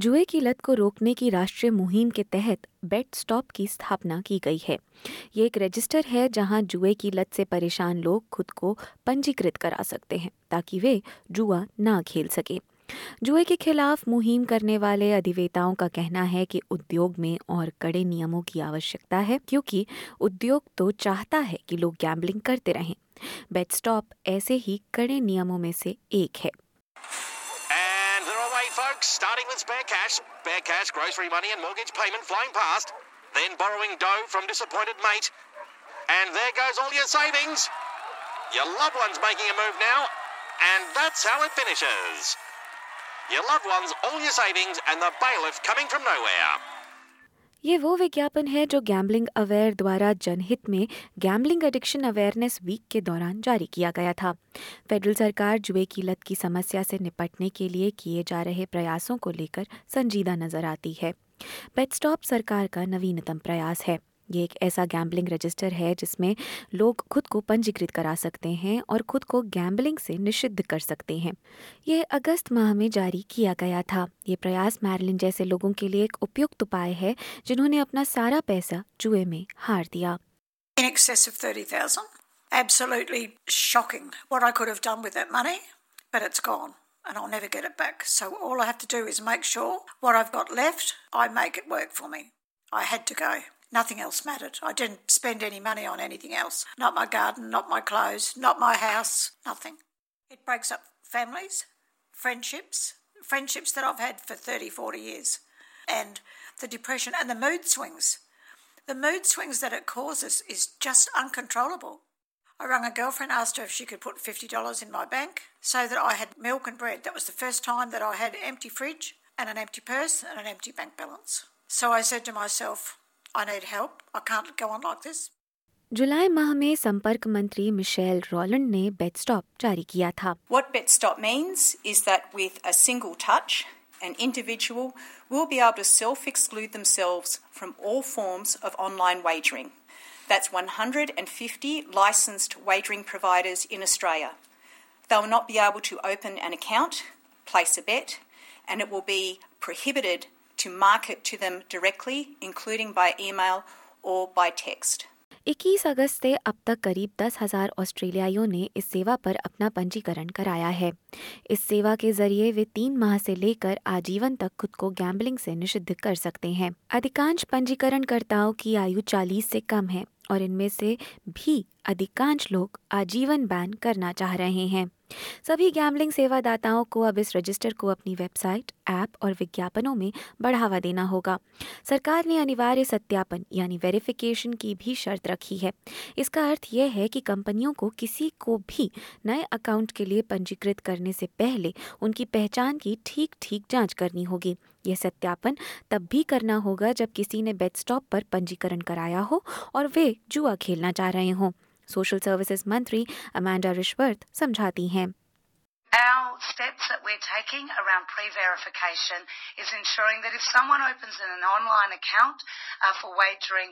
जुए की लत को रोकने की राष्ट्रीय मुहिम के तहत बेट स्टॉप की स्थापना की गई है। ये एक रजिस्टर है जहाँ जुए की लत से परेशान लोग खुद को पंजीकृत करा सकते हैं, ताकि वे जुआ ना खेल सके। जुए के खिलाफ मुहिम करने वाले अधिवेताओं का कहना है कि उद्योग में और कड़े नियमों की आवश्यकता है, क्योंकि उद्योग तो चाहता है कि लोग गैम्बलिंग करते रहें। बेट स्टॉप ऐसे ही कड़े नियमों में से एक है। Starting with spare cash. Spare cash, grocery money, and mortgage payment flying past. Then borrowing dough from disappointed mate. And there goes all your savings. Your loved one's making a move now. And that's how it finishes. Your loved ones, all your savings, and the bailiff coming from nowhere. ये वो विज्ञापन है जो gambling aware द्वारा जनहित में gambling addiction awareness week के दौरान जारी किया गया था। फेडरल सरकार जुए की लत की समस्या से निपटने के लिए किए जा रहे प्रयासों को लेकर संजीदा नज़र आती है। पेट स्टॉप सरकार का नवीनतम प्रयास है। ये एक ऐसा गैम्बलिंग रजिस्टर है जिसमें लोग खुद को पंजीकृत करा सकते हैं और खुद को गैम्बलिंग से निषिद्ध कर सकते हैं ये अगस्त माह में जारी किया गया था ये प्रयास मैरलिन जैसे लोगों के लिए एक उपयुक्त उपाय है जिन्होंने अपना सारा पैसा जुए में हार दिया in excess of 30,000. Absolutely shocking what I could have done with that money, but it's gone and I'll never get it back. So all I have to do is make sure what I've got left, I make it work for me. I had to go. Nothing else mattered. I didn't spend any money on anything else. Not my garden, not my clothes, not my house, nothing. It breaks up families, friendships, friendships that I've had for 30, 40 years, and the depression and the mood swings. The mood swings that it causes is just uncontrollable. I rang a girlfriend, asked her if she could put $50 in my bank so that I had milk and bread. That was the first time that I had an empty fridge and an empty purse and an empty bank balance. So I said to myself, I need help. I can't go on like this. जुलाई माह में संपर्क मंत्री Michel Rowland ने बेट stop जारी किया था What BetStop means is that with a single touch, an individual will be able to self exclude themselves from all forms of online wagering. That's 150 licensed wagering providers in Australia. They will not be able to open an account, place a bet, and it will be prohibited to market to them directly, including by email or by text. 21 अगस्त से अब तक करीब दस हज़ार ऑस्ट्रेलियाइयों ने इस सेवा पर अपना पंजीकरण कराया है। इस सेवा के ज़रिए वे तीन माह से लेकर आजीवन तक खुद को गैम्बलिंग से निषिद्ध कर सकते हैं। अधिकांश पंजीकरणकर्ताओं की आयु 40 से कम है और इनमें से भी अधिकांश लोग आजीवन बैन करना चाह रहे हैं। सभी गैम्बलिंग सेवादाताओं को अब इस रजिस्टर को अपनी वेबसाइट ऐप और विज्ञापनों में बढ़ावा देना होगा। सरकार ने अनिवार्य सत्यापन यानी वेरिफिकेशन की भी शर्त रखी है। इसका अर्थ यह है कि कंपनियों को किसी को भी नए अकाउंट के लिए पंजीकृत करने से पहले उनकी पहचान की ठीक ठीक जाँच करनी होगी। यह सत्यापन तब भी करना होगा जब किसी ने बेट स्टॉप पर पंजीकरण कराया हो और वे जुआ खेलना चाह रहे हों। सोशल सर्विसेज मंत्री अमांडा रिश्वर्थ समझाती हैं Our steps that we're taking around pre-verification is ensuring that if someone opens an online account uh, for wagering,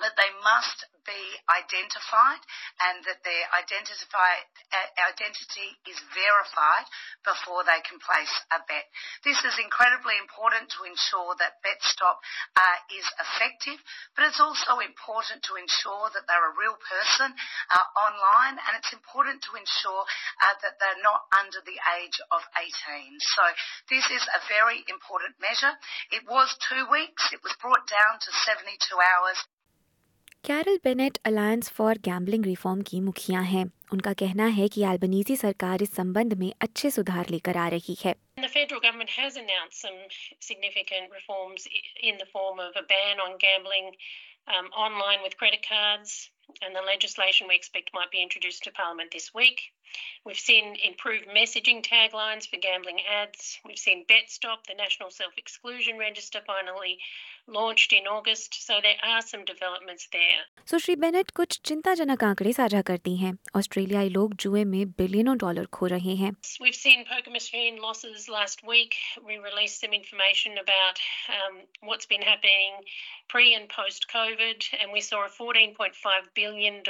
that they must be identified and that their identify, uh, identity is verified before they can place a bet. This is incredibly important to ensure that BetStop uh, is effective, but it's also important to ensure that they're a real person uh, online and it's important to ensure uh, that they're not under the age of 18. So this is a very important measure. It was two weeks. It was brought down to 72 hours. Carol Bennett Alliance for Gambling Reform की मुखिया हैं उनका कहना है कि Albanese सरकार इस संबंध में अच्छे सुधार लेकर आ रही है The federal government has announced some significant reforms in the form of a ban on gambling um, online with credit cards, and the legislation we expect might be introduced to Parliament this week. We've seen improved messaging taglines for gambling ads. We've seen BetStop, the National Self Exclusion Register, finally launched in August. So there are some developments there. Sushri Bennett कुछ चिंताजनक आंकड़े साझा करती हैं ऑस्ट्रेलियाई लोग जुए में बिलियनों डॉलर खो रहे हैं We've seen poker machine losses last week. We released some information about um, what's been happening pre and post COVID, and we saw a $14.5 billion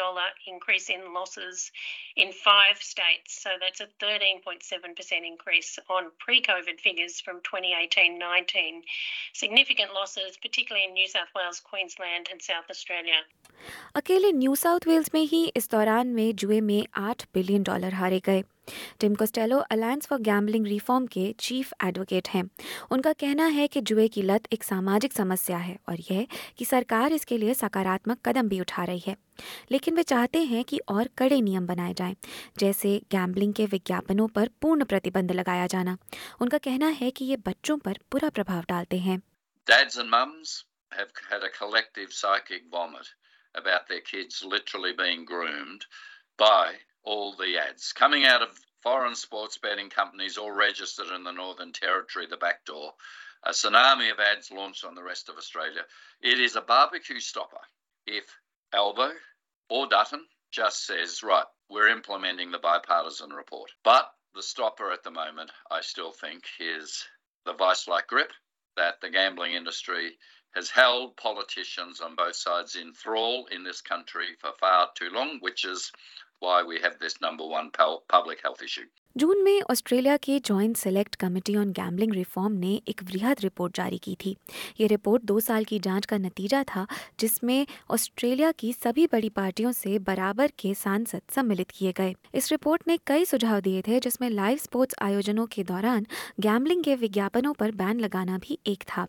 increase in losses in five states. So that's a 13.7% increase on pre COVID figures from 2018 19. Significant losses, particularly in New South Wales, Queensland, and South Australia. अकेले New South Wales में ही इस दौरान में जुए में आठ billion dollar हारे गए Tim Costello Alliance for Gambling Reform के चीफ एडवोकेट हैं। उनका कहना है कि जुए की लत एक सामाजिक समस्या है और यह कि सरकार इसके लिए सकारात्मक कदम भी उठा रही है। लेकिन वे चाहते हैं कि और कड़े नियम बनाए जाएँ, जैसे गैम्बलिंग के विज्ञापनों पर पूर्ण प्रतिबंध लगाया जाना। उनका कहना है कि ये बच्चों पर बुरा प्रभाव डालते हैं। Dads and mums have had a collective psychic vomit about their kids literally being groomed by all the ads coming out of foreign sports betting companies all registered in the Northern Territory, the back door. A tsunami of ads launched on the rest of Australia. It is a barbecue stopper. If Albo or Dutton just says, right, we're implementing the bipartisan report. But the stopper at the moment, I still think, is the vice like grip that the gambling industry has held politicians on both sides in thrall in this country for far too long, which is June में Australia के Joint Select Committee on Gambling Reform ने एक वृहद report जारी की थी। ये report दो साल की जाँच का नतीजा था, जिसमें ऑस्ट्रेलिया की सभी बड़ी पार्टियों से बराबर के सांसद सम्मिलित किए गए। इस रिपोर्ट ने कई सुझाव दिए थे, जिसमें लाइव स्पोर्ट्स आयोजनों के दौरान गैम्बलिंग के विज्ञापनों पर बैन लगाना भी एक था।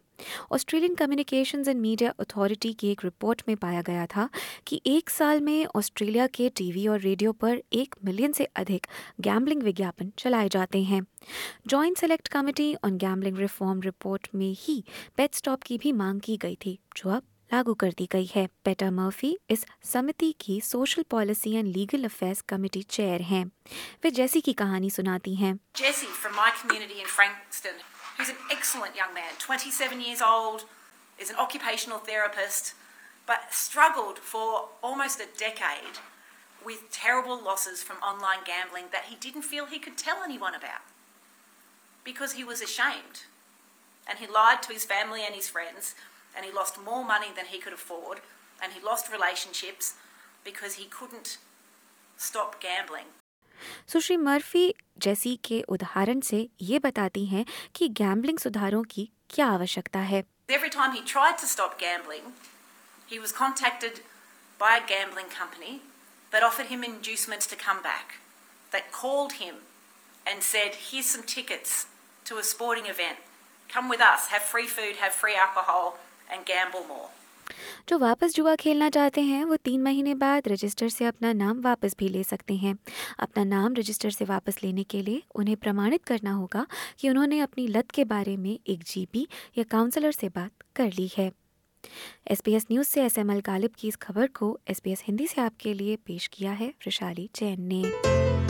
Australian Communications and Media Authority की एक रिपोर्ट में पाया गया था कि एक साल में ऑस्ट्रेलिया के टीवी और रेडियो पर एक मिलियन से अधिक गैम्बलिंग विज्ञापन चलाए जाते हैं। Joint Select Committee on Gambling Reform report में ही पेट स्टॉप की भी मांग की गई थी, जो अब लागू कर दी गई है। पेटा मर्फी इस समिति की Social Policy and Legal Affairs Committee chair हैं। वे जैसी की कहानी सुनाती हैं। Jesse from my community in Frankston. Who's an excellent young man 27 years old is an occupational therapist but struggled for almost a decade with terrible losses from online gambling that he didn't feel he could tell anyone about because he was ashamed. And he lied to his family and his friends, and he lost more money than he could afford, and he lost relationships because he couldn't stop gambling. Sushri Murphy जैसी के उदाहरण से ये बताती हैं कि gambling सुधारों की क्या आवश्यकता है Every time he tried to stop gambling, he was contacted by a gambling company that offered him inducements to come back, that called him and said, Here's some tickets to a sporting event. Come with us, have free food, have free alcohol, and gamble more. जो वापस जुआ खेलना चाहते हैं, वो तीन महीने बाद रजिस्टर से अपना नाम वापस भी ले सकते हैं। अपना नाम रजिस्टर से वापस लेने के लिए उन्हें प्रमाणित करना होगा कि उन्होंने अपनी लत के बारे में एक जीपी या काउंसलर से बात कर ली है। एसपीएस न्यूज़ से एस एम एल गालिब की इस खबर को एसपीएस हिंदी से आपके लिए पेश किया है, वृशाली जैन ने।